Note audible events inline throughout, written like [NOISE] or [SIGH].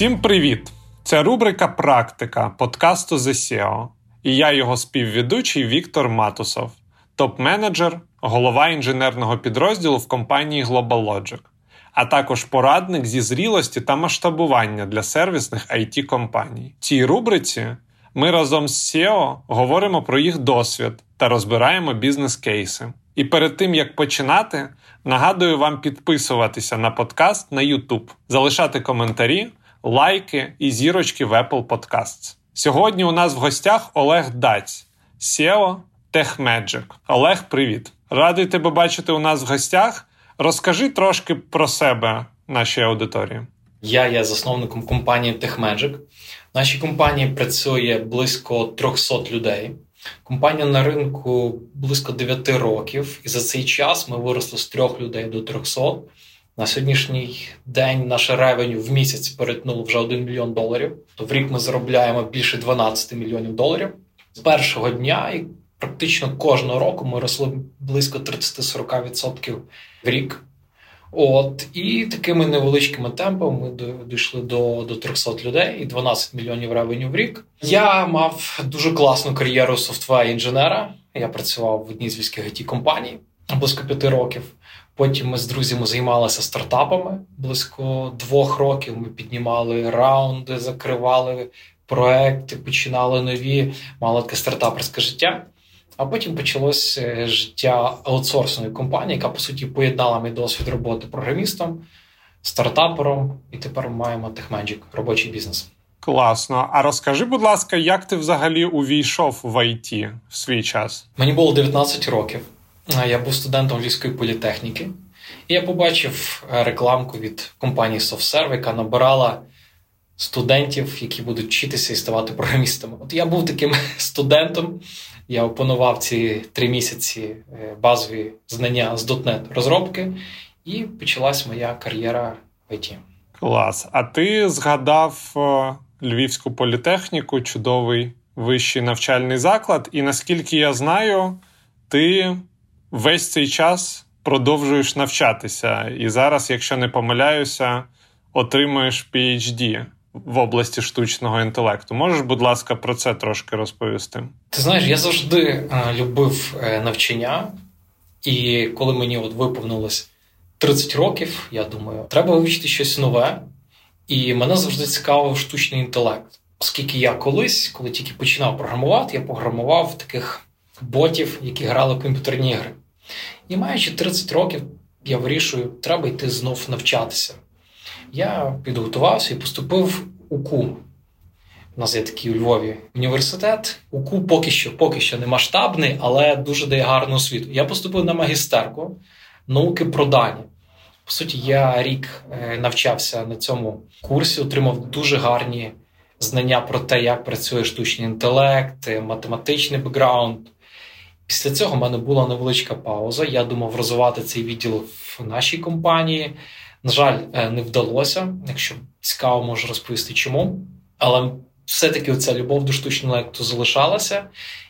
Всім привіт! Це рубрика Практика подкасту The SEO. І я його співведучий Віктор Матусов, топ-менеджер, голова інженерного підрозділу в компанії GlobalLogic, а також порадник зі зрілості та масштабування для сервісних it компаній. В цій рубриці ми разом з SEO говоримо про їх досвід та розбираємо бізнес-кейси. І перед тим як починати, нагадую вам підписуватися на подкаст на YouTube, залишати коментарі, лайки і зірочки в Apple Podcasts. Сьогодні у нас в гостях Олег Даць, SEO TechMagic. Олег, привіт! Радий тебе бачити у нас в гостях. Розкажи трошки про себе нашій аудиторії. Я є засновником компанії TechMagic. В нашій компанії працює близько 300 людей. Компанія на ринку близько 9 років, і за цей час ми виросли з 3 людей до 300. На сьогоднішній день наше ревеню в місяць перетнуло вже 1 мільйон доларів. То в рік ми заробляємо більше 12 мільйонів доларів. З першого дня і практично кожного року ми росли близько 30-40% в рік. От і такими невеличкими темпами ми дійшли до до 300 людей і 12 мільйонів ревеню в рік. Я мав дуже класну кар'єру софтвер інженера. Я працював в одній з військових it компаній близько п'яти років. Потім ми з друзями займалися стартапами. Близько двох років ми піднімали раунди, закривали проекти, починали нові, мали таке стартаперське життя. А потім почалось е, життя аутсорсної компанії, яка по суті поєднала мій досвід роботи програмістом, стартапером, і тепер ми маємо TechMagic, робочий бізнес. Класно. А розкажи, будь ласка, як ти взагалі увійшов в IT в свій час? Мені було 19 років. Я був студентом Львівської політехніки, і я побачив е, рекламку від компанії SoftServe, яка набирала студентів, які будуть вчитися і ставати програмістами. От я був таким [LAUGHS] студентом. Я опанував ці три місяці е, базові знання з .NET розробки, і почалась моя кар'єра в IT. Клас. А ти згадав е, Львівську політехніку, чудовий вищий навчальний заклад. І наскільки я знаю, ти весь цей час продовжуєш навчатися. І зараз, якщо не помиляюся, отримуєш PhD в області штучного інтелекту. Можеш, будь ласка, про це трошки розповісти? Ти знаєш, я завжди е, любив е, навчання, і коли мені от виповнилось 30 років, я думаю, треба вивчити щось нове. І мене завжди цікавив штучний інтелект. Оскільки я колись, коли тільки починав програмувати, я програмував таких ботів, які грали в комп'ютерні ігри. І маючи 30 років, я вирішую, треба йти знов навчатися я підготувався і поступив у КУ. У нас є такий у Львові університет. УКУ поки що поки що не масштабний, але дуже дає гарну освіту. Я поступив на магістерку науки про дані. По суті, я рік е, навчався на цьому курсі, отримав дуже гарні знання про те, як працює штучний інтелект, математичний бекграунд. Після цього в мене була невеличка пауза. Я думав розвивати цей відділ в нашій компанії. На жаль, е, не вдалося. Якщо цікаво, можу розповісти чому. Але все-таки ця любов до штучного інтелекту залишалася.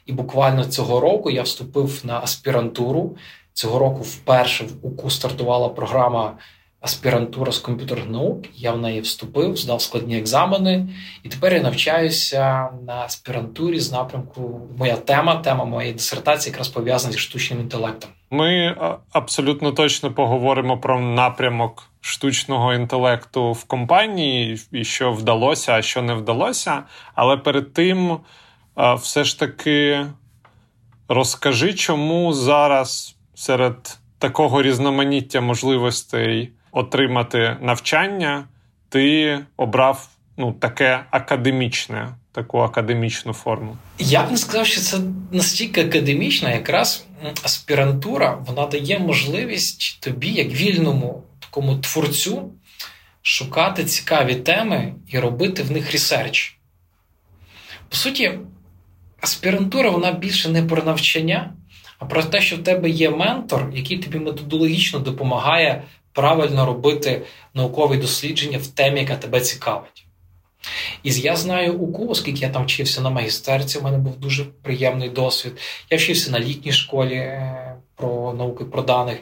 І буквально цього року я вступив на аспірантуру. Цього року вперше в УКУ стартувала програма аспірантура з комп'ютерних наук. Я в неї вступив, здав складні екзамени, і тепер я навчаюся на аспірантурі з напрямку. Моя тема, тема моєї дисертації, якраз пов'язана зі штучним інтелектом. Ми абсолютно точно поговоримо про напрямок штучного інтелекту в компанії, і що вдалося, а що не вдалося. Але перед тим все ж таки розкажи, чому зараз серед такого різноманіття можливостей отримати навчання, ти обрав ну, таке академічне, таку академічну форму. Я б не сказав, що це настільки академічна, якраз аспірантура вона дає можливість тобі, як вільному такому творцю, шукати цікаві теми і робити в них ресерч. По суті, аспірантура вона більше не про навчання, а про те, що в тебе є ментор, який тобі методологічно допомагає правильно робити наукові дослідження в темі, яка тебе цікавить. І я знаю УКУ, оскільки я там вчився на магістерці, у мене був дуже приємний досвід. Я вчився на літній школі е, про науки про даних.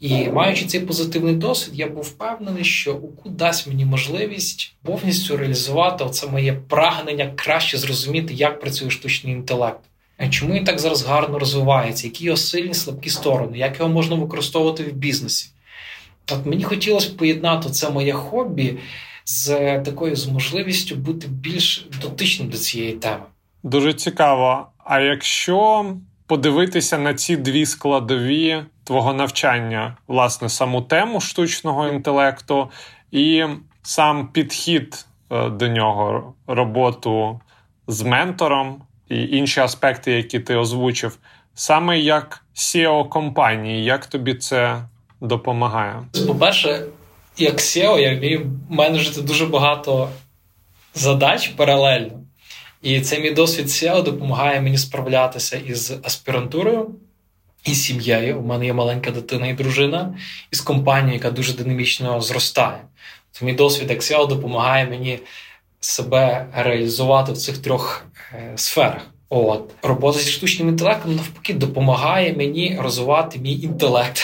І маючи цей позитивний досвід, я був впевнений, що УКУ дасть мені можливість повністю реалізувати це моє прагнення краще зрозуміти, як працює штучний інтелект. Е, чому він так зараз гарно розвивається, які його сильні слабкі сторони, як його можна використовувати в бізнесі? От мені хотілося поєднати це моє хобі з такою з можливістю бути більш дотичним до цієї теми. Дуже цікаво. А якщо подивитися на ці дві складові твого навчання, власне, саму тему штучного інтелекту і сам підхід е, до нього, роботу з ментором і інші аспекти, які ти озвучив, саме як SEO компанії, як тобі це допомагає? По-перше, як SEO я вмію менеджити дуже багато задач паралельно. І цей мій досвід SEO допомагає мені справлятися із аспірантурою і сім'єю. У мене є маленька дитина і дружина, і з компанією, яка дуже динамічно зростає. Це мій досвід як SEO допомагає мені себе реалізувати в цих трьох е, сферах. От робота зі штучним інтелектом навпаки допомагає мені розвивати мій інтелект.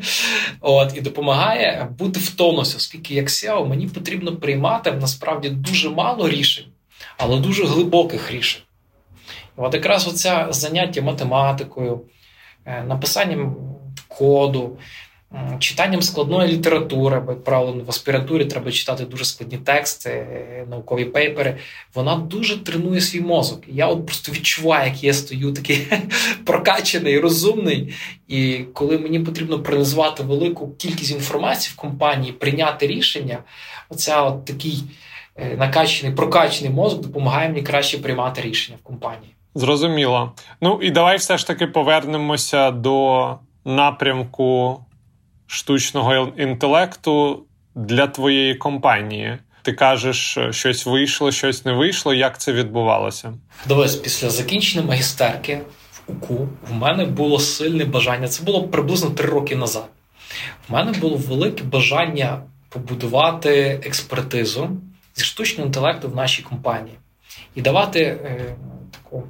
[LAUGHS] От і допомагає бути в тонусі, оскільки як SEO мені потрібно приймати насправді дуже мало рішень, але дуже глибоких рішень. От якраз оце заняття математикою, е, написанням коду, читанням складної літератури, бо, як правило, в аспірантурі треба читати дуже складні тексти, наукові пейпери. Вона дуже тренує свій мозок. Я от просто відчуваю, як я стою такий [LAUGHS] прокачаний, розумний. І коли мені потрібно проаналізувати велику кількість інформації в компанії, прийняти рішення, оця от такий е, накачаний, прокачаний мозок допомагає мені краще приймати рішення в компанії. Зрозуміло. Ну і давай все ж таки повернемося до напрямку штучного інтелекту для твоєї компанії? Ти кажеш, щось вийшло, щось не вийшло. Як це відбувалося? Дивись, після закінчення магістерки в УКУ в мене було сильне бажання. Це було приблизно три роки назад. В мене було велике бажання побудувати експертизу зі штучного інтелекту в нашій компанії і давати е, таку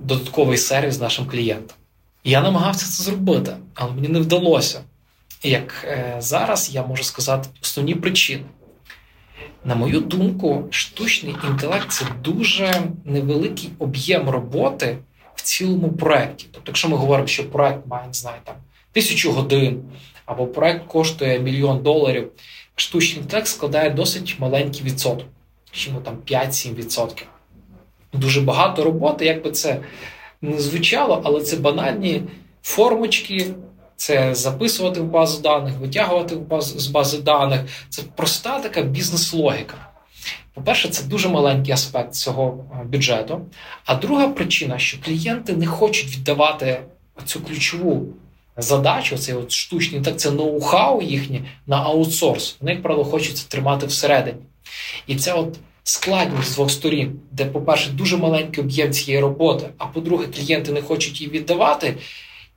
додатковий сервіс нашим клієнтам. Я намагався це зробити, але мені не вдалося як е, зараз я можу сказати основні причини. На мою думку, штучний інтелект це дуже невеликий об'єм роботи в цілому проєкті. Тобто, якщо ми говоримо, що проєкт має не знаю, там, тисячу годин, або проєкт коштує мільйон доларів, штучний інтелект складає досить маленький відсоток, чому там 5-7%. Дуже багато роботи, як би це не звучало, але це банальні формочки, це записувати в базу даних, витягувати в баз, з бази даних. Це проста така бізнес-логіка. По-перше, це дуже маленький аспект цього е, бюджету. А друга причина, що клієнти не хочуть віддавати цю ключову задачу, цей от штучний, так це ноу-хау їхнє на аутсорс. Вони, як правило, хочуть це тримати всередині. І ця от складність з двох сторін, де, по-перше, дуже маленький об'єм цієї роботи, а по-друге, клієнти не хочуть її віддавати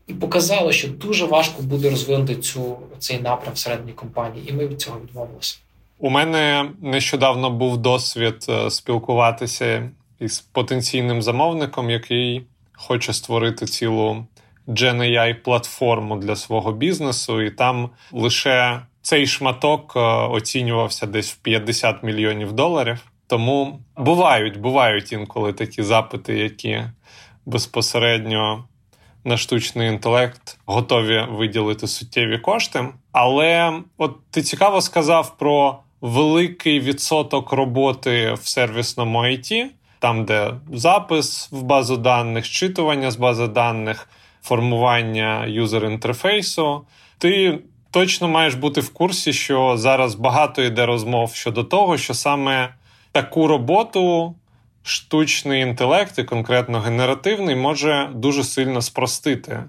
і показало, що дуже важко буде розвинути цю цей напрям всередині компанії, і ми від цього відмовилися. У мене нещодавно був досвід е, спілкуватися із потенційним замовником, який хоче створити цілу GenAI платформу для свого бізнесу, і там лише цей шматок е, оцінювався десь в 50 мільйонів доларів. Тому бувають, бувають інколи такі запити, які безпосередньо на штучний інтелект готові виділити суттєві кошти. Але от ти цікаво сказав про великий відсоток роботи в сервісному IT, там, де запис в базу даних, щитування з бази даних, формування юзер інтерфейсу. Ти точно маєш бути в курсі, що зараз багато йде розмов щодо того, що саме таку роботу штучний інтелект і конкретно генеративний може дуже сильно спростити,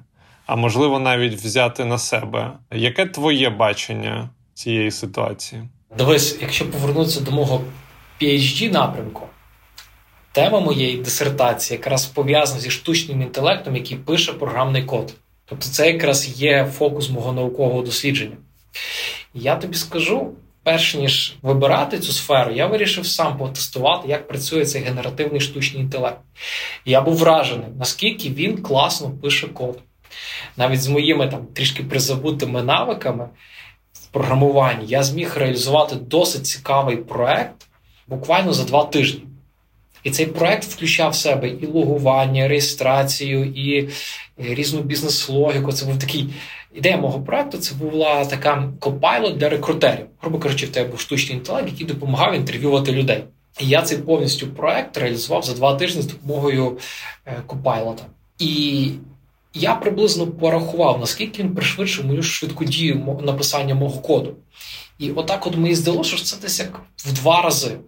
а можливо навіть взяти на себе. Яке твоє бачення цієї ситуації? Дивись, якщо повернутися до мого PhD напрямку, тема моєї дисертації якраз пов'язана зі штучним інтелектом, який пише програмний код. Тобто, це якраз є фокус мого наукового дослідження. Я тобі скажу, перш ніж вибирати цю сферу, я вирішив сам потестувати, як працює цей генеративний штучний інтелект. І я був вражений, наскільки він класно пише код. Навіть з моїми там трішки призабутими навиками в програмуванні я зміг реалізувати досить цікавий проект буквально за два тижні. І цей проект включав в себе і логування, реєстрацію, і різну бізнес-логіку. Це був такий ідея мого проекту. Це була така копайлот для рекрутерів. Грубо кажучи, в тебе був штучний інтелект, який допомагав інтерв'ювати людей. І я цей повністю проект реалізував за два тижні з допомогою копайлота. І я приблизно порахував, наскільки він пришвидшив мою швидку дію написання мого коду. І отак, от мені здалося, що це десь як в два рази.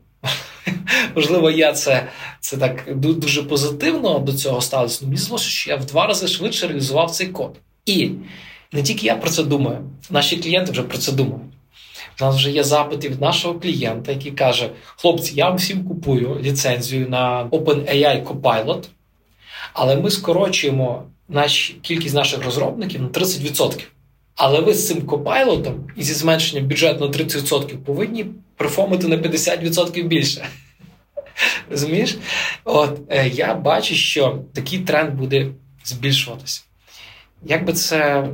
[LAUGHS] Можливо, я це це так дуже позитивно до цього ставлюся. Мені здалося, що я в два рази швидше реалізував цей код. І не тільки я про це думаю, наші клієнти вже про це думають. У нас вже є запити від нашого клієнта, який каже: хлопці, я всім купую ліцензію на OpenAI Copilot, але ми скорочуємо наш, кількість наших розробників на 30%. Але ви з цим копайлотом і зі зменшенням бюджету на 30% повинні перформити на 50% більше. [LAUGHS] Розумієш? От е, я бачу, що такий тренд буде збільшуватися. Як би це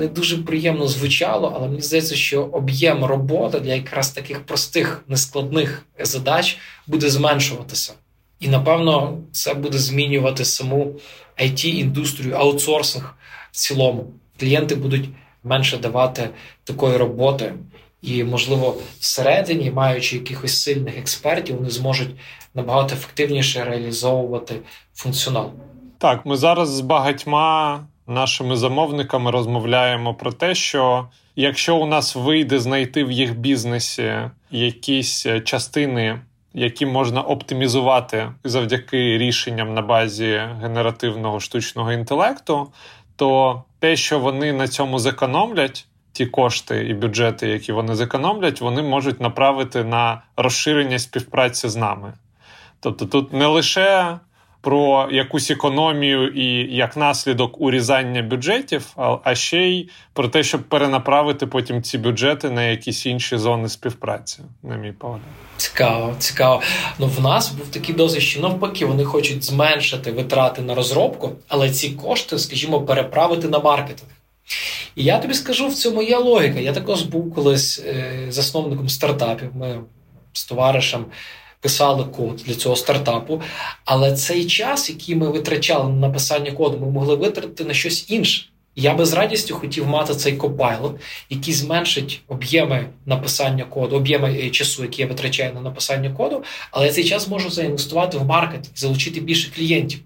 не дуже приємно звучало, але мені здається, що об'єм роботи для якраз таких простих, нескладних задач буде зменшуватися. І напевно це буде змінювати саму it індустрію аутсорсинг в цілому. Клієнти будуть менше давати такої роботи, і, можливо, всередині, маючи якихось сильних експертів, вони зможуть набагато ефективніше реалізовувати функціонал. Так, ми зараз з багатьма нашими замовниками розмовляємо про те, що якщо у нас вийде знайти в їх бізнесі якісь частини, які можна оптимізувати завдяки рішенням на базі генеративного штучного інтелекту, то те, що вони на цьому зекономлять, ті кошти і бюджети, які вони зекономлять, вони можуть направити на розширення співпраці з нами. Тобто тут не лише про якусь економію і як наслідок урізання бюджетів, а ще й про те, щоб перенаправити потім ці бюджети на якісь інші зони співпраці, на мій погляд. Цікаво, цікаво. Ну в нас був такий досвід, що навпаки, вони хочуть зменшити витрати на розробку, але ці кошти, скажімо, переправити на маркетинг. І я тобі скажу, в цьому є логіка. Я також був колись е, засновником стартапів. Ми з товаришем писали код для цього стартапу. Але цей час, який ми витрачали на написання коду, ми могли витратити на щось інше. Я би з радістю хотів мати цей копайлот, який зменшить об'єми написання коду, об'єми е, часу, який я витрачаю на написання коду, але я цей час можу заінвестувати в маркетинг, залучити більше клієнтів.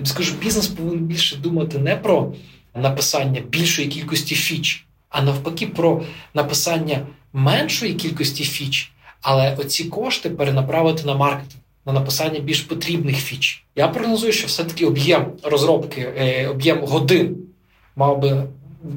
Я скажу, бізнес повинен більше думати не про написання більшої кількості фіч, а навпаки, про написання меншої кількості фіч, але оці кошти перенаправити на маркетинг, на написання більш потрібних фіч. Я прогнозую, що все-таки об'єм розробки, е, об'єм годин мав би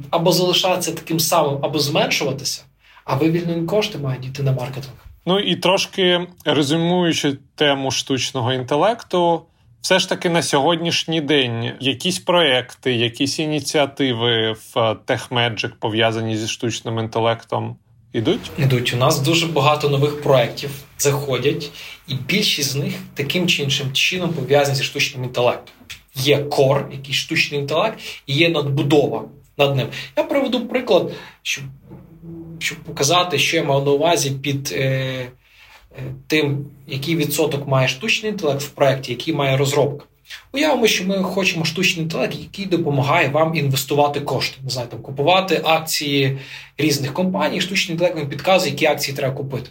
або залишатися таким самим, або зменшуватися, а вивільнені кошти мають йти на маркетинг. Ну і трошки резюмуючи тему штучного інтелекту. Все ж таки на сьогоднішній день якісь проекти, якісь ініціативи в TechMagic пов'язані зі штучним інтелектом ідуть? Ідуть. У нас дуже багато нових проєктів заходять, і більшість з них таким чи іншим чином пов'язані зі штучним інтелектом. Є кор, який штучний інтелект, і є надбудова над ним. Я приведу приклад, щоб щоб показати, що я мав на увазі під. Е, тим, який відсоток має штучний інтелект в проєкті, який має розробка. Уявимо, що ми хочемо штучний інтелект, який допомагає вам інвестувати кошти. Не знаю, там купувати акції різних компаній. Штучний інтелект вам підказує, які акції треба купити.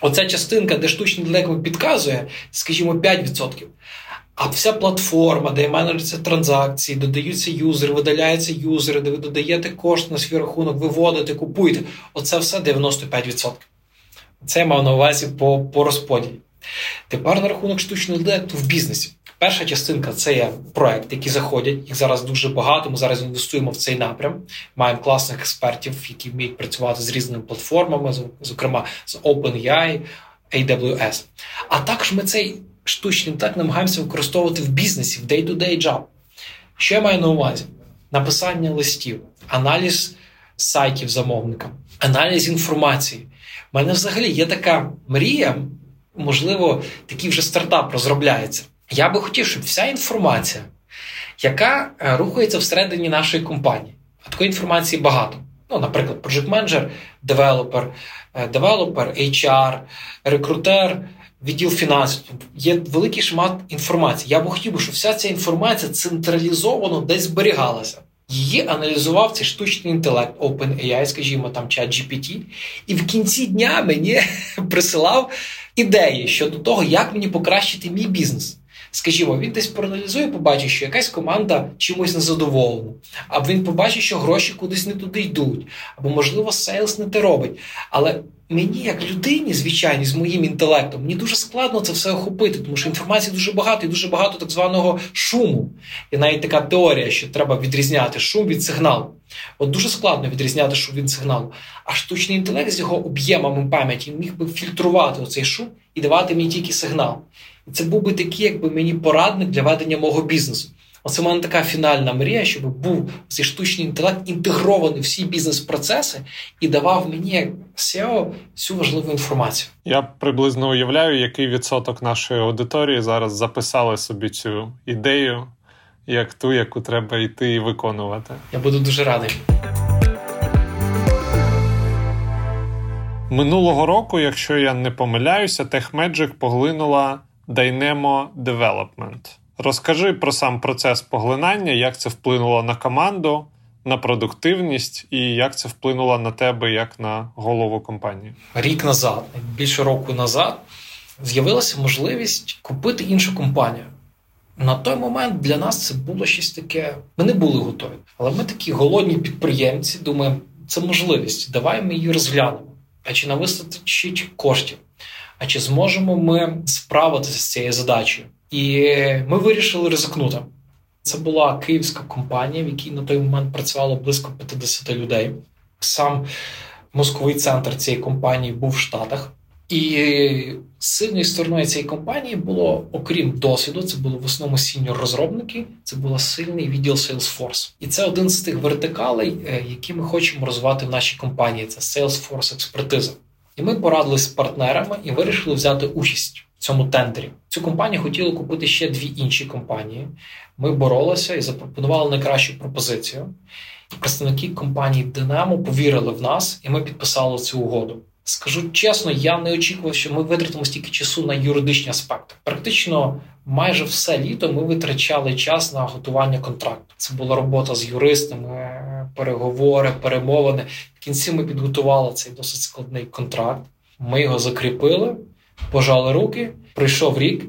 Оця частинка, де штучний інтелект вам підказує, скажімо, 5%. А вся платформа, де менеджуються транзакції, додаються юзери, видаляються юзери, де ви додаєте кошти на свій рахунок, виводите, купуєте. Оце все 95%. Це я мав на увазі по по розподілі. Тепер на рахунок штучного інтелекту в бізнесі. Перша частинка це є проекти, які заходять. Їх зараз дуже багато. Ми зараз інвестуємо в цей напрям. Маємо класних експертів, які вміють працювати з різними платформами, зокрема з OpenAI, AWS. А також ми цей штучний інтелект намагаємося використовувати в бізнесі, в day-to-day job. Що я маю на увазі? Написання листів, аналіз сайтів замовника, аналіз інформації. У мене взагалі є така мрія, можливо, такий вже стартап розробляється. Я би хотів, щоб вся інформація, яка е, рухається всередині нашої компанії, а такої інформації багато. Ну, наприклад, project менеджер девелопер, девелопер, HR, рекрутер, відділ фінансів. Є великий шмат інформації. Я б хотів, щоб вся ця інформація централізовано десь зберігалася. Її аналізував цей штучний інтелект OpenAI, скажімо, там чат GPT, і в кінці дня мені [LAUGHS] присилав ідеї щодо того, як мені покращити мій бізнес. Скажімо, він десь проаналізує, побачить, що якась команда чимось незадоволена, або він побачить, що гроші кудись не туди йдуть, або, можливо, сейлс не те робить. Але мені, як людині, звичайно, з моїм інтелектом, мені дуже складно це все охопити, тому що інформації дуже багато і дуже багато так званого шуму. І навіть така теорія, що треба відрізняти шум від сигналу. От дуже складно відрізняти шум від сигналу. А штучний інтелект з його об'ємами пам'яті міг би фільтрувати оцей шум і давати мені тільки сигнал. Це був би такий, якби мені порадник для ведення мого бізнесу. Оце в мене така фінальна мрія, щоб був цей штучний інтелект інтегрований в всі бізнес-процеси і давав мені як SEO всю важливу інформацію. Я приблизно уявляю, який відсоток нашої аудиторії зараз записали собі цю ідею, як ту, яку треба йти і виконувати. Я буду дуже радий. Минулого року, якщо я не помиляюся, TechMagic поглинула Dynamo Development. Розкажи про сам процес поглинання, як це вплинуло на команду, на продуктивність і як це вплинуло на тебе як на голову компанії. Рік назад, більше року назад, з'явилася можливість купити іншу компанію. На той момент для нас це було щось таке. Ми не були готові. Але ми такі голодні підприємці, думаємо, це можливість. Давай ми її розглянемо. А чи не вистачить коштів? А чи зможемо ми справитися з цією задачею? І ми вирішили ризикнути. Це була київська компанія, в якій на той момент працювало близько 50 людей. Сам мозковий центр цієї компанії був в Штатах. І сильною стороною цієї компанії було, окрім досвіду, це були в основному senior розробники, це був сильний відділ Salesforce. І це один з тих вертикалей, е, які ми хочемо розвивати в нашій компанії. Це Salesforce експертиза. І ми порадилися з партнерами і вирішили взяти участь в цьому тендері. Цю компанію хотіли купити ще дві інші компанії. Ми боролися і запропонували найкращу пропозицію. Представники компанії Динамо повірили в нас, і ми підписали цю угоду. Скажу чесно, я не очікував, що ми витратимо стільки часу на юридичні аспекти. Практично майже все літо ми витрачали час на готування контракту. Це була робота з юристами, переговори, перемовини. Кінці ми підготували цей досить складний контракт. Ми його закріпили, пожали руки. Прийшов рік,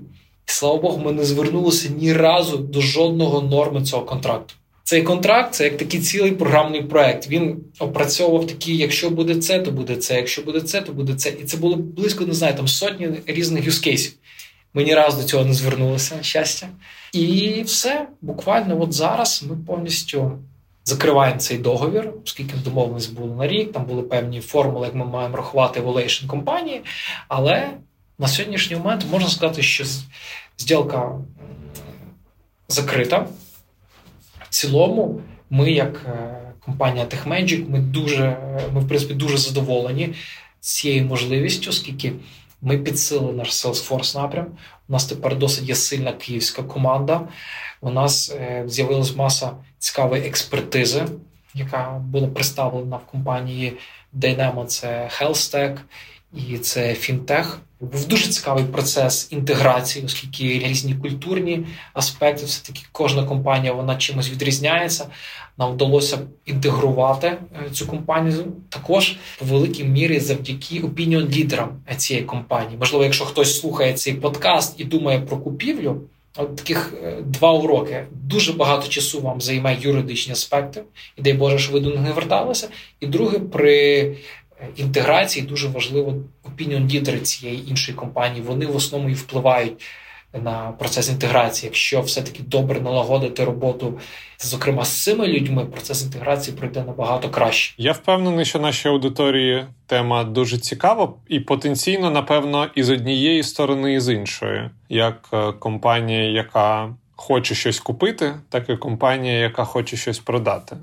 і слава Богу, ми не звернулися ні разу до жодного норми цього контракту. Цей контракт це як такий цілий програмний проект. Він опрацьовував такі: якщо буде це, то буде це, якщо буде це, то буде це. І це було близько, не знаю, там сотні різних юзкейсів. Ми ні разу до цього не звернулися, на щастя. І все, буквально, от зараз ми повністю закриваємо цей договір, оскільки домовленість були на рік, там були певні формули, як ми маємо рахувати evaluation компанії. Але на сьогоднішній момент можна сказати, що зділка закрита. В цілому, ми, як е, компанія TechMagic, ми дуже, ми, в принципі, дуже задоволені цією можливістю, оскільки ми підсилили наш Salesforce напрям. У нас тепер досить є сильна київська команда. У нас е, з'явилась маса цікавої експертизи, яка була представлена в компанії Dynamo. Це HealthStack і це фінтех. Був дуже цікавий процес інтеграції, оскільки різні культурні аспекти, все таки кожна компанія вона чимось відрізняється. Нам вдалося інтегрувати е, цю компанію також по великій мірі завдяки опініон лідерам цієї компанії. Можливо, якщо хтось слухає цей подкаст і думає про купівлю. Таких е, два уроки. Дуже багато часу вам займе юридичні аспекти, і дай Боже, що ви до них не верталися. І друге, при інтеграції дуже важливо опініон лідери цієї іншої компанії. Вони в основному і впливають на процес інтеграції. Якщо все-таки добре налагодити роботу, зокрема з цими людьми, процес інтеграції пройде набагато краще. Я впевнений, що нашій аудиторії тема дуже цікава, і потенційно, напевно, і з однієї сторони, і з іншої, як е, компанія, яка хоче щось купити, так і компанія, яка хоче щось продати.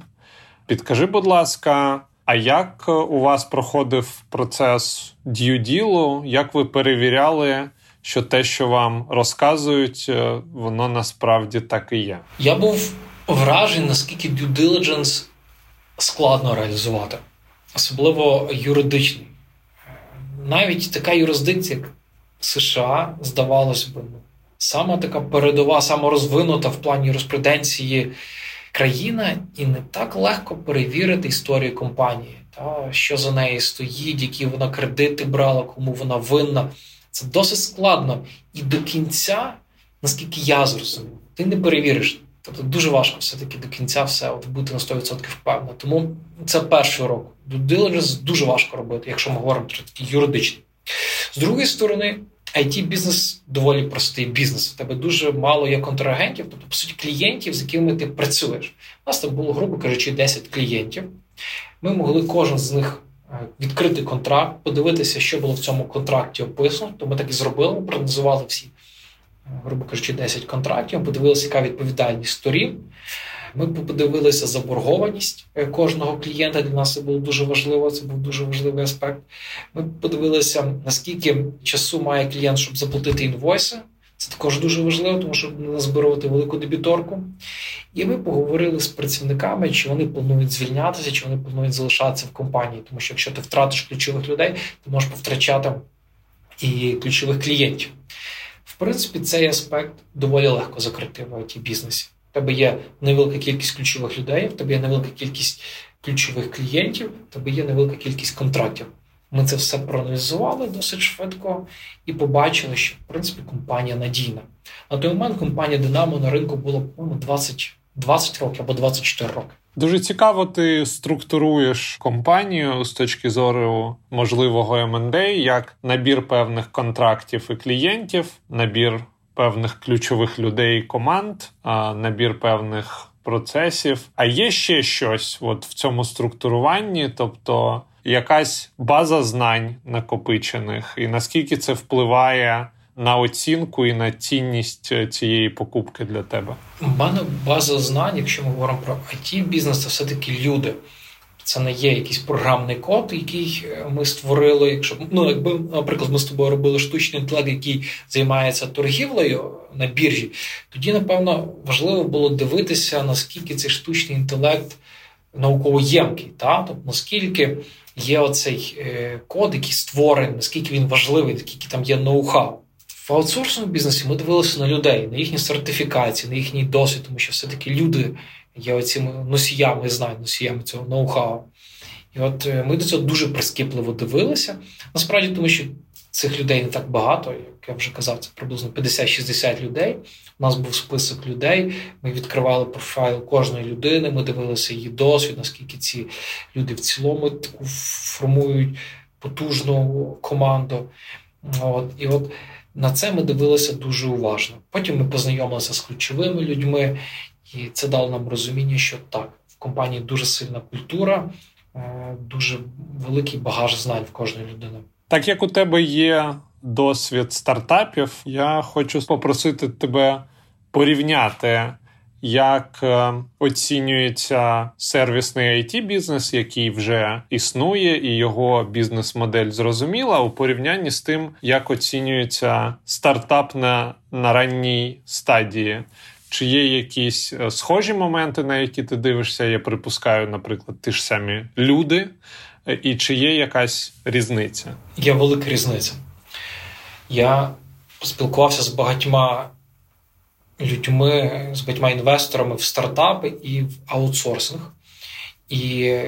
Підкажи, будь ласка А як у вас проходив процес дію-ділу? Як ви перевіряли, що те, що вам розказують, е, воно насправді так і є? Я був вражений, наскільки due diligence складно реалізувати, особливо юридичний. Навіть така юрисдикція, як США, здавалось би, ну, сама така передова, сама розвинута в плані юриспруденції країна, і не так легко перевірити історію компанії, та, що за нею стоїть, які вона кредити брала, кому вона винна. Це досить складно. І до кінця, наскільки я зрозумів, ти не перевіриш. Тобто дуже важко все-таки до кінця все от бути на 100% впевнено. Тому це перший урок. Diligence дуже важко робити, якщо ми говоримо про такий юридичний. З другої сторони, it бізнес доволі простий бізнес. У тебе дуже мало є контрагентів, тобто, по суті, клієнтів, з якими ти працюєш. У нас там було, грубо кажучи, 10 клієнтів. Ми могли кожен з них відкрити контракт, подивитися, що було в цьому контракті описано. То ми так і зробили, проаналізували всі, е, грубо кажучи, 10 контрактів, подивилися, яка відповідальність сторін. Ми подивилися заборгованість е, кожного клієнта. Для нас це було дуже важливо. Це був дуже важливий аспект. Ми подивилися, наскільки часу має клієнт, щоб заплатити інвойси. Це також дуже важливо, тому що назбирувати велику дебіторку. І ми поговорили з працівниками, чи вони планують звільнятися, чи вони планують залишатися в компанії. Тому що якщо ти втратиш ключових людей, ти можеш повтрачати і ключових клієнтів. В принципі, цей аспект доволі легко закрити в it бізнесі тебе є невелика кількість ключових людей, в тебе є невелика кількість ключових клієнтів, в тебе є невелика кількість контрактів. Ми це все проаналізували досить швидко і побачили, що в принципі компанія надійна. На той момент компанія Динамо на ринку було по 20 20 років або 24 роки. Дуже цікаво, ти структуруєш компанію з точки зору можливого M&A, як набір певних контрактів і клієнтів, набір певних ключових людей команд, набір певних процесів. А є ще щось от в цьому структуруванні, тобто якась база знань накопичених, і наскільки це впливає. На оцінку і на цінність цієї покупки для тебе мене база знань, якщо ми говоримо про it бізнес, це все таки люди. Це не є якийсь програмний код, який е, ми створили. Якщо ну, якби, наприклад, ми з тобою робили штучний інтелект, який займається торгівлею на біржі, тоді, напевно, важливо було дивитися, наскільки цей штучний інтелект науково ємкий, та? тобто наскільки є оцей е, код, який створений, наскільки він важливий, наскільки там є ноу-хау. В аутсорсному бізнесі ми дивилися на людей, на їхні сертифікації, на їхній досвід, тому що все-таки люди є оціми носіями знань, носіями цього ноу-хау. І от е, ми до цього дуже прискіпливо дивилися. Насправді, тому що цих людей не так багато, як я вже казав, це приблизно 50-60 людей. У нас був список людей. Ми відкривали профайл кожної людини. Ми дивилися її досвід, наскільки ці люди в цілому таку формують потужну команду. От, І от на це ми дивилися дуже уважно. Потім ми познайомилися з ключовими людьми, і це дало нам розуміння, що так, в компанії дуже сильна культура, е, дуже великий багаж знань в кожної людини. Так як у тебе є досвід стартапів, я хочу попросити тебе порівняти, як е, оцінюється сервісний it бізнес який вже існує, і його бізнес-модель зрозуміла у порівнянні з тим, як оцінюється стартап на, на ранній стадії. Чи є якісь е, схожі моменти, на які ти дивишся? Я припускаю, наприклад, ті ж самі люди, і чи є якась різниця? Є велика різниця. Я спілкувався з багатьма людьми, з багатьма інвесторами в стартапи і в аутсорсинг. І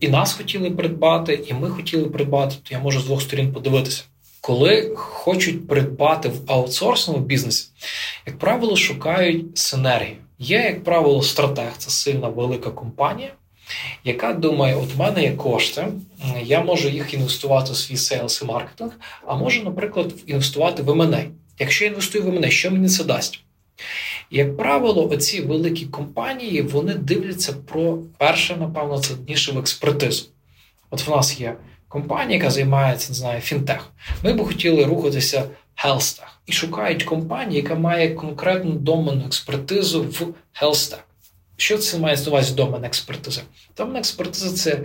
і нас хотіли придбати, і ми хотіли придбати. То я можу з двох сторін подивитися. Коли хочуть придбати в аутсорсному бізнесі, як правило, шукають синергію. Є, як правило, стратег, це сильна велика компанія, яка думає: от в мене є кошти, я можу їх інвестувати у свій sales і маркетинг, а можу, наприклад, інвестувати в M&A. Якщо я інвестую в M&A, що мені це дасть? Як правило, оці великі компанії вони дивляться про перше, напевно, це в експертизу. От в нас є компанія, яка займається не знаю, фінтех. Ми б хотіли рухатися хелстех і шукають компанію, яка має конкретну доменну експертизу в хелстех. Що це має на увазі домен експертиза? Домен експертиза це,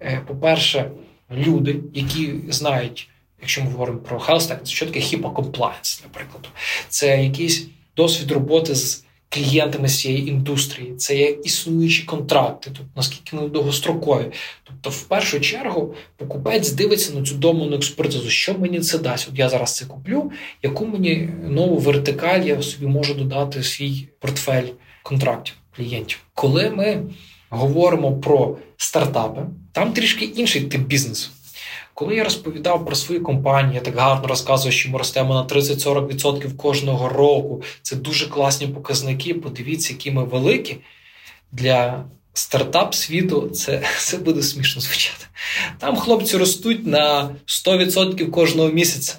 е, по-перше, люди, які знають, якщо ми говоримо про health, що таке compliance, наприклад. Це якийсь досвід роботи з клієнтами з цієї індустрії, це є існуючі контракти, тобто наскільки вони довгострокові. Тобто, в першу чергу, покупець дивиться на цю доменну експертизу, що мені це дасть. От я зараз це куплю, яку мені нову вертикаль я собі можу додати в свій портфель контрактів клієнтів. Коли ми говоримо про стартапи, там трішки інший тип бізнесу. Коли я розповідав про свою компанію, я так гарно розказую, що ми ростемо на 30-40% кожного року. Це дуже класні показники. Подивіться, які ми великі. Для стартап світу це [LAUGHS] це буде смішно звучати. Там хлопці ростуть на 100% кожного місяця.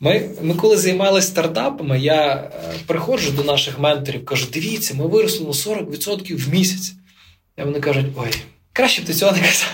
Ми, ми коли займалися стартапами, я е, приходжу до наших менторів, кажу: дивіться, ми виросли на 40% в місяць. І вони кажуть, ой. Краще б ти цього не казав.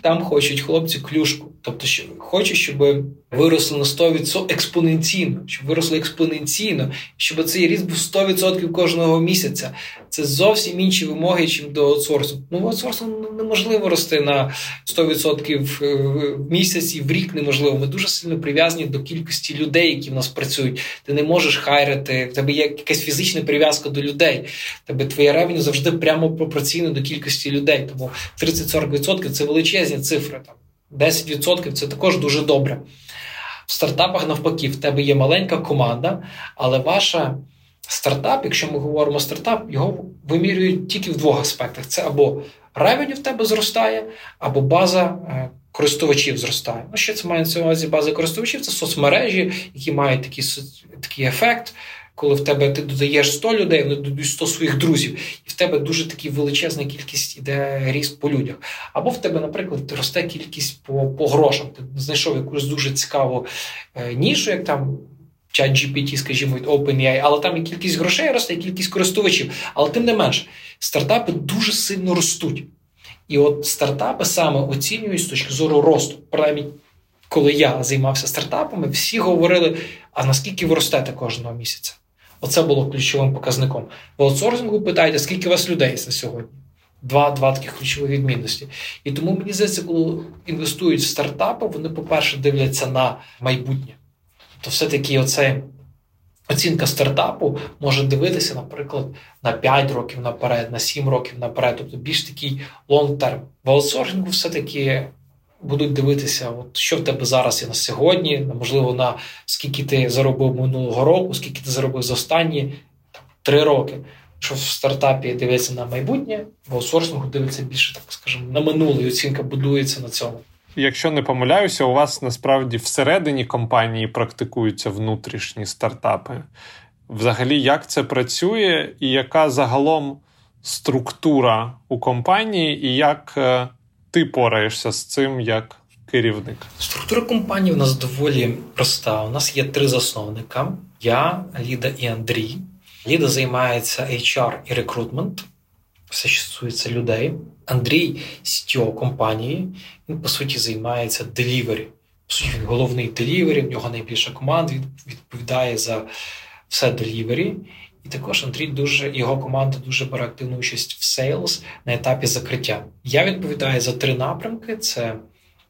Там хочуть хлопці клюшку. Тобто, що хочуть, щоб виросли на 100% експоненційно, щоб виросли експоненційно, щоб цей ріст був 100% кожного місяця. Це зовсім інші вимоги, чим до аутсорсу. Ну, аутсорсу неможливо рости на 100% е, в місяць і в рік неможливо. Ми дуже сильно прив'язані до кількості людей, які в нас працюють. Ти не можеш хайрити, в тебе є якась фізична прив'язка до людей. Тебе твоє ревеню завжди прямо пропорційне до кількості людей. Тому 30-40% це величезні цифри. Там 10% це також дуже добре. В стартапах навпаки, в тебе є маленька команда, але ваша стартап, якщо ми говоримо стартап, його вимірюють тільки в двох аспектах: це або ревеню в тебе зростає, або база е, користувачів зростає. Ну, що це має на увазі база користувачів? Це соцмережі, які мають такий, такий ефект коли в тебе ти додаєш 100 людей, вони додають 100 своїх друзів, і в тебе дуже такі величезна кількість іде ріст по людях. Або в тебе, наприклад, росте кількість по по грошам. Ти знайшов якусь дуже цікаву е, нішу, як там. Чат GPT, скажімо, від OpenAI, але там і кількість грошей росте, і кількість користувачів. Але тим не менше, стартапи дуже сильно ростуть. І от стартапи саме оцінюють з точки зору росту. Принаймні, коли я займався стартапами, всі говорили: а наскільки ви ростете кожного місяця? Оце було ключовим показником. В аутсорсингу питайте, скільки у вас людей на сьогодні? Два два таких ключові відмінності. І тому мені здається, коли інвестують в стартапи, вони, по-перше, дивляться на майбутнє. То все-таки оце оцінка стартапу може дивитися, наприклад, на 5 років наперед, на 7 років наперед, тобто більш такий long-term. В аутсорсингу все-таки будуть дивитися, от що в тебе зараз є на сьогодні, можливо, на скільки ти заробив минулого року, скільки ти заробив за останні три роки. Що в стартапі дивиться на майбутнє, в аутсорсингу дивиться більше, так скажемо, на минуле, і оцінка будується на цьому. Якщо не помиляюся, у вас насправді всередині компанії практикуються внутрішні стартапи. Взагалі, як це працює, і яка загалом структура у компанії, і як е, ти пораєшся з цим як керівник? Структура компанії у нас доволі проста. У нас є три засновника: я, Ліда і Андрій. Ліда займається HR і рекрутмент. Все, що стосується людей. Андрій CTO компанії. Він, по суті, займається делівері. По суті, він головний delivery, в нього найбільша команда, він відповідає за все delivery. І також Андрій дуже його команда дуже бере активну участь в sales на етапі закриття. Я відповідаю за три напрямки: це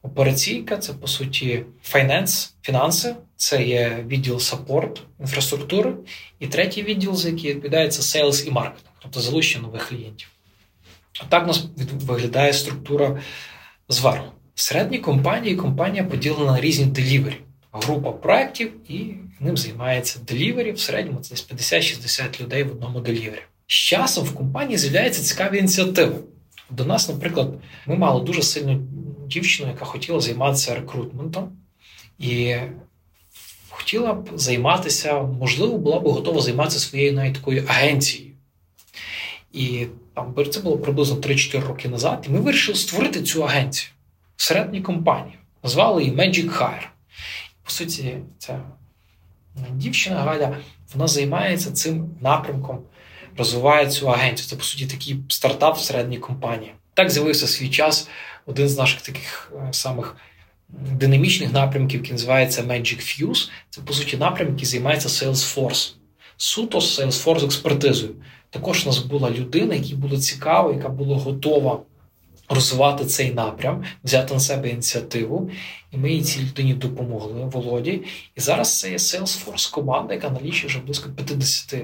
операційка, це по суті finance, фінанси, це є відділ support, інфраструктури. І третій відділ, за який відповідає, це sales і маркетинг, тобто залучення нових клієнтів. Так у нас виглядає структура зверху. В середній компанії компанія поділена на різні делівері група проєктів, і ним займається делівері. В середньому це десь 50-60 людей в одному делівері. З часом в компанії з'являються цікаві ініціативи. До нас, наприклад, ми мали дуже сильну дівчину, яка хотіла займатися рекрутментом, і хотіла б займатися, можливо, була б готова займатися своєю навіть такою агенцією. І там це було приблизно 3-4 роки назад. І ми вирішили створити цю агенцію всередині компанії. Назвали її Magic Hire по суті, ця дівчина Галя вона займається цим напрямком, розвиває цю агенцію. Це, по суті, такий стартап всередині компанії. Так з'явився свій час один з наших таких е, самих динамічних напрямків, який називається Magic Fuse. Це, по суті, напрямок, який займається Salesforce. Суто з Salesforce експертизою. Також у нас була людина, якій було цікаво, яка була готова розвивати цей напрям, взяти на себе ініціативу. І ми цій людині допомогли Володі. І зараз це є Salesforce команда, яка налічує вже близько 50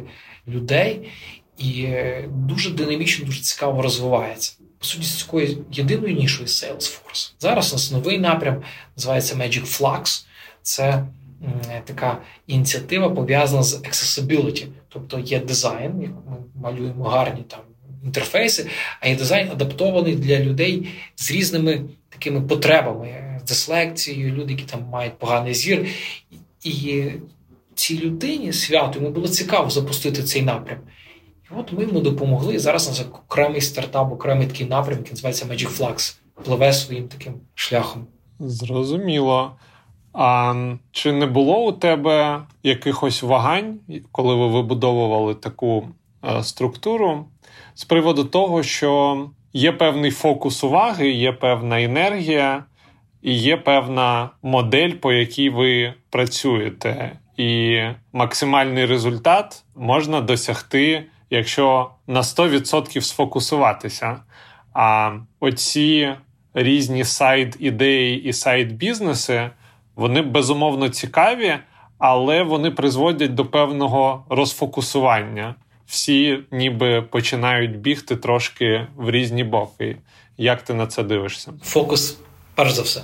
людей і е, дуже динамічно, дуже цікаво розвивається. По суті, з такою єдиною нішою Salesforce. Зараз у нас новий напрям називається Magic Flux. Це така ініціатива пов'язана з accessibility. тобто є дизайн, як ми малюємо гарні там інтерфейси, а є дизайн адаптований для людей з різними такими потребами, з дислекцією, люди, які там мають поганий зір. І цій людині свято йому було цікаво запустити цей напрям. І от ми йому допомогли. І зараз у нас окремий стартап, окремий такий напрям, який називається Magic Flux, пливе своїм таким шляхом. Зрозуміло. А чи не було у тебе якихось вагань, коли ви вибудовували таку е, структуру, з приводу того, що є певний фокус уваги, є певна енергія і є певна модель, по якій ви працюєте, і максимальний результат можна досягти, якщо на 100% сфокусуватися. А оці різні сайт ідеї і сайт бізнеси вони безумовно цікаві, але вони призводять до певного розфокусування. Всі ніби починають бігти трошки в різні боки. Як ти на це дивишся? Фокус, перш за все.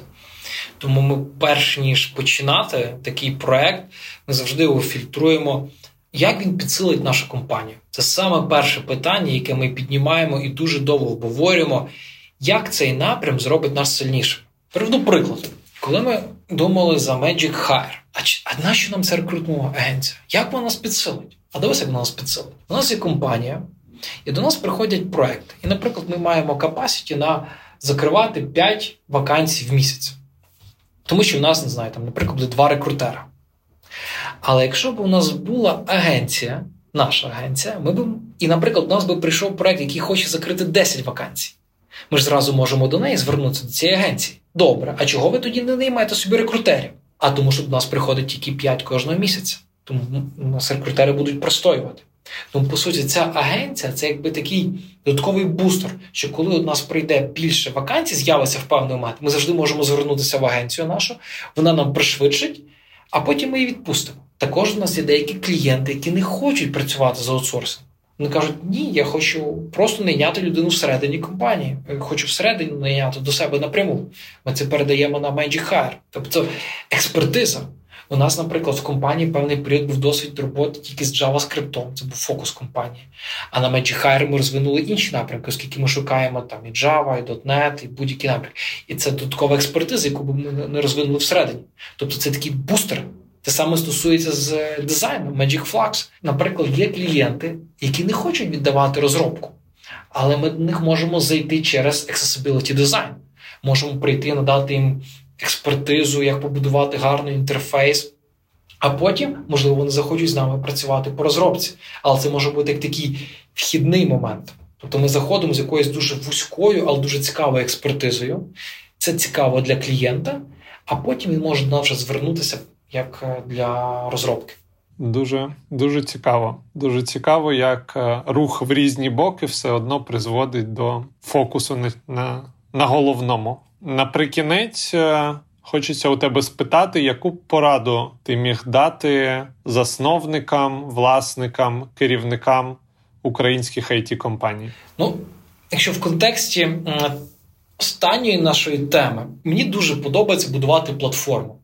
Тому ми, перш ніж починати такий проект, ми завжди його фільтруємо. Як він підсилить нашу компанію? Це саме перше питання, яке ми піднімаємо і дуже довго обговорюємо, як цей напрям зробить нас сильнішим. Приведу приклад. Коли ми думали за Magic Hire, а, а нащо нам ця рекрутна агенція? Як вона нас підсилить? А дивись, як вона нас підсилить. У нас є компанія, і до нас приходять проекти. І, наприклад, ми маємо капасіті на закривати 5 вакансій в місяць. Тому що у нас, не знаю, там, наприклад, буде два рекрутера. Але якщо б у нас була агенція, наша агенція, ми б, і, наприклад, у нас би прийшов проект, який хоче закрити 10 вакансій. Ми ж зразу можемо до неї звернутися до цієї агенції. Добре, а чого ви тоді не наймаєте собі рекрутерів? А тому, що до нас приходить тільки 5 кожного місяця. Тому у нас рекрутери будуть простоювати. Тому, по суті, ця агенція це якби такий додатковий бустер, що коли у нас прийде більше вакансій, з'явиться в певний момент, ми завжди можемо звернутися в агенцію нашу, вона нам пришвидшить, а потім ми її відпустимо. Також у нас є деякі клієнти, які не хочуть працювати за аутсорсом. Вони кажуть, ні, я хочу просто найняти людину всередині компанії. Хочу всередині найняти до себе напряму. Ми це передаємо на Magic Hire. Тобто експертиза. У нас, наприклад, в компанії певний період був досвід роботи тільки з JavaScript, це був фокус компанії. А на Magic Hire ми розвинули інші напрямки, оскільки ми шукаємо там і Java, і .NET, і будь-які напрямки. І це додаткова експертиза, яку б ми не розвинули всередині. Тобто це такий бустер. Те саме стосується з дизайну Magic Flux. Наприклад, є клієнти, які не хочуть віддавати розробку, але ми до них можемо зайти через Accessibility Design. Можемо прийти надати їм експертизу, як побудувати гарний інтерфейс. А потім, можливо, вони захочуть з нами працювати по розробці. Але це може бути як такий вхідний момент. Тобто ми заходимо з якоюсь дуже вузькою, але дуже цікавою експертизою. Це цікаво для клієнта, а потім він може до нас звернутися як е, для розробки. Дуже дуже цікаво. Дуже цікаво, як е, рух в різні боки все одно призводить до фокусу на, на, на головному. Наприкінець. Е, хочеться у тебе спитати, яку пораду ти міг дати засновникам, власникам, керівникам українських it компаній? Ну, якщо в контексті останньої нашої теми, мені дуже подобається будувати платформу.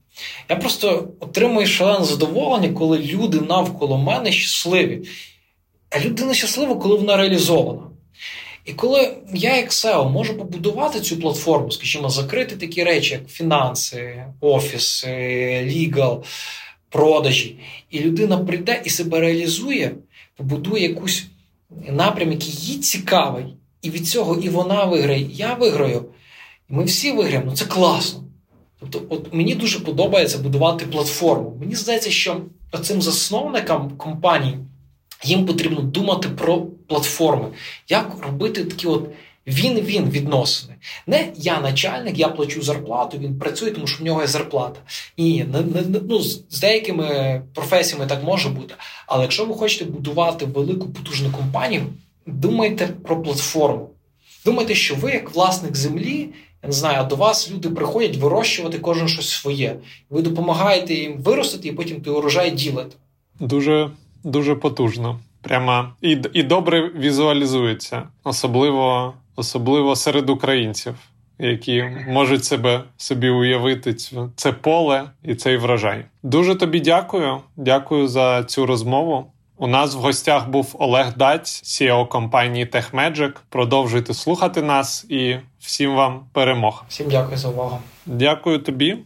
Я просто отримую шалене задоволення, коли люди навколо мене щасливі. А людина щаслива, коли вона реалізована. І коли я, як SEO, можу побудувати цю платформу, скажімо, закрити такі речі, як фінанси, офіс, лігал, продажі, і людина прийде і себе реалізує, побудує якусь напрям, який їй цікавий, і від цього і вона виграє, і я виграю, і ми всі виграємо. Ну це класно. Тобто, от мені дуже подобається будувати платформу. Мені здається, що цим засновникам компаній їм потрібно думати про платформи, як робити такі от Він він відносини. Не я начальник, я плачу зарплату, він працює, тому що в нього є зарплата. Ні, не, не, ну, з деякими професіями так може бути. Але якщо ви хочете будувати велику потужну компанію, думайте про платформу. Думайте, що ви, як власник землі, я не знаю, а до вас люди приходять вирощувати кожен щось своє. Ви допомагаєте їм виростити і потім той урожай ділити. Дуже дуже потужно. Прямо і і добре візуалізується, особливо особливо серед українців, які можуть себе собі уявити це поле і цей врожай. Дуже тобі дякую. Дякую за цю розмову. У нас в гостях був Олег Даць, CEO компанії TechMagic. Продовжуйте слухати нас і всім вам перемог. Всім дякую за увагу. Дякую тобі.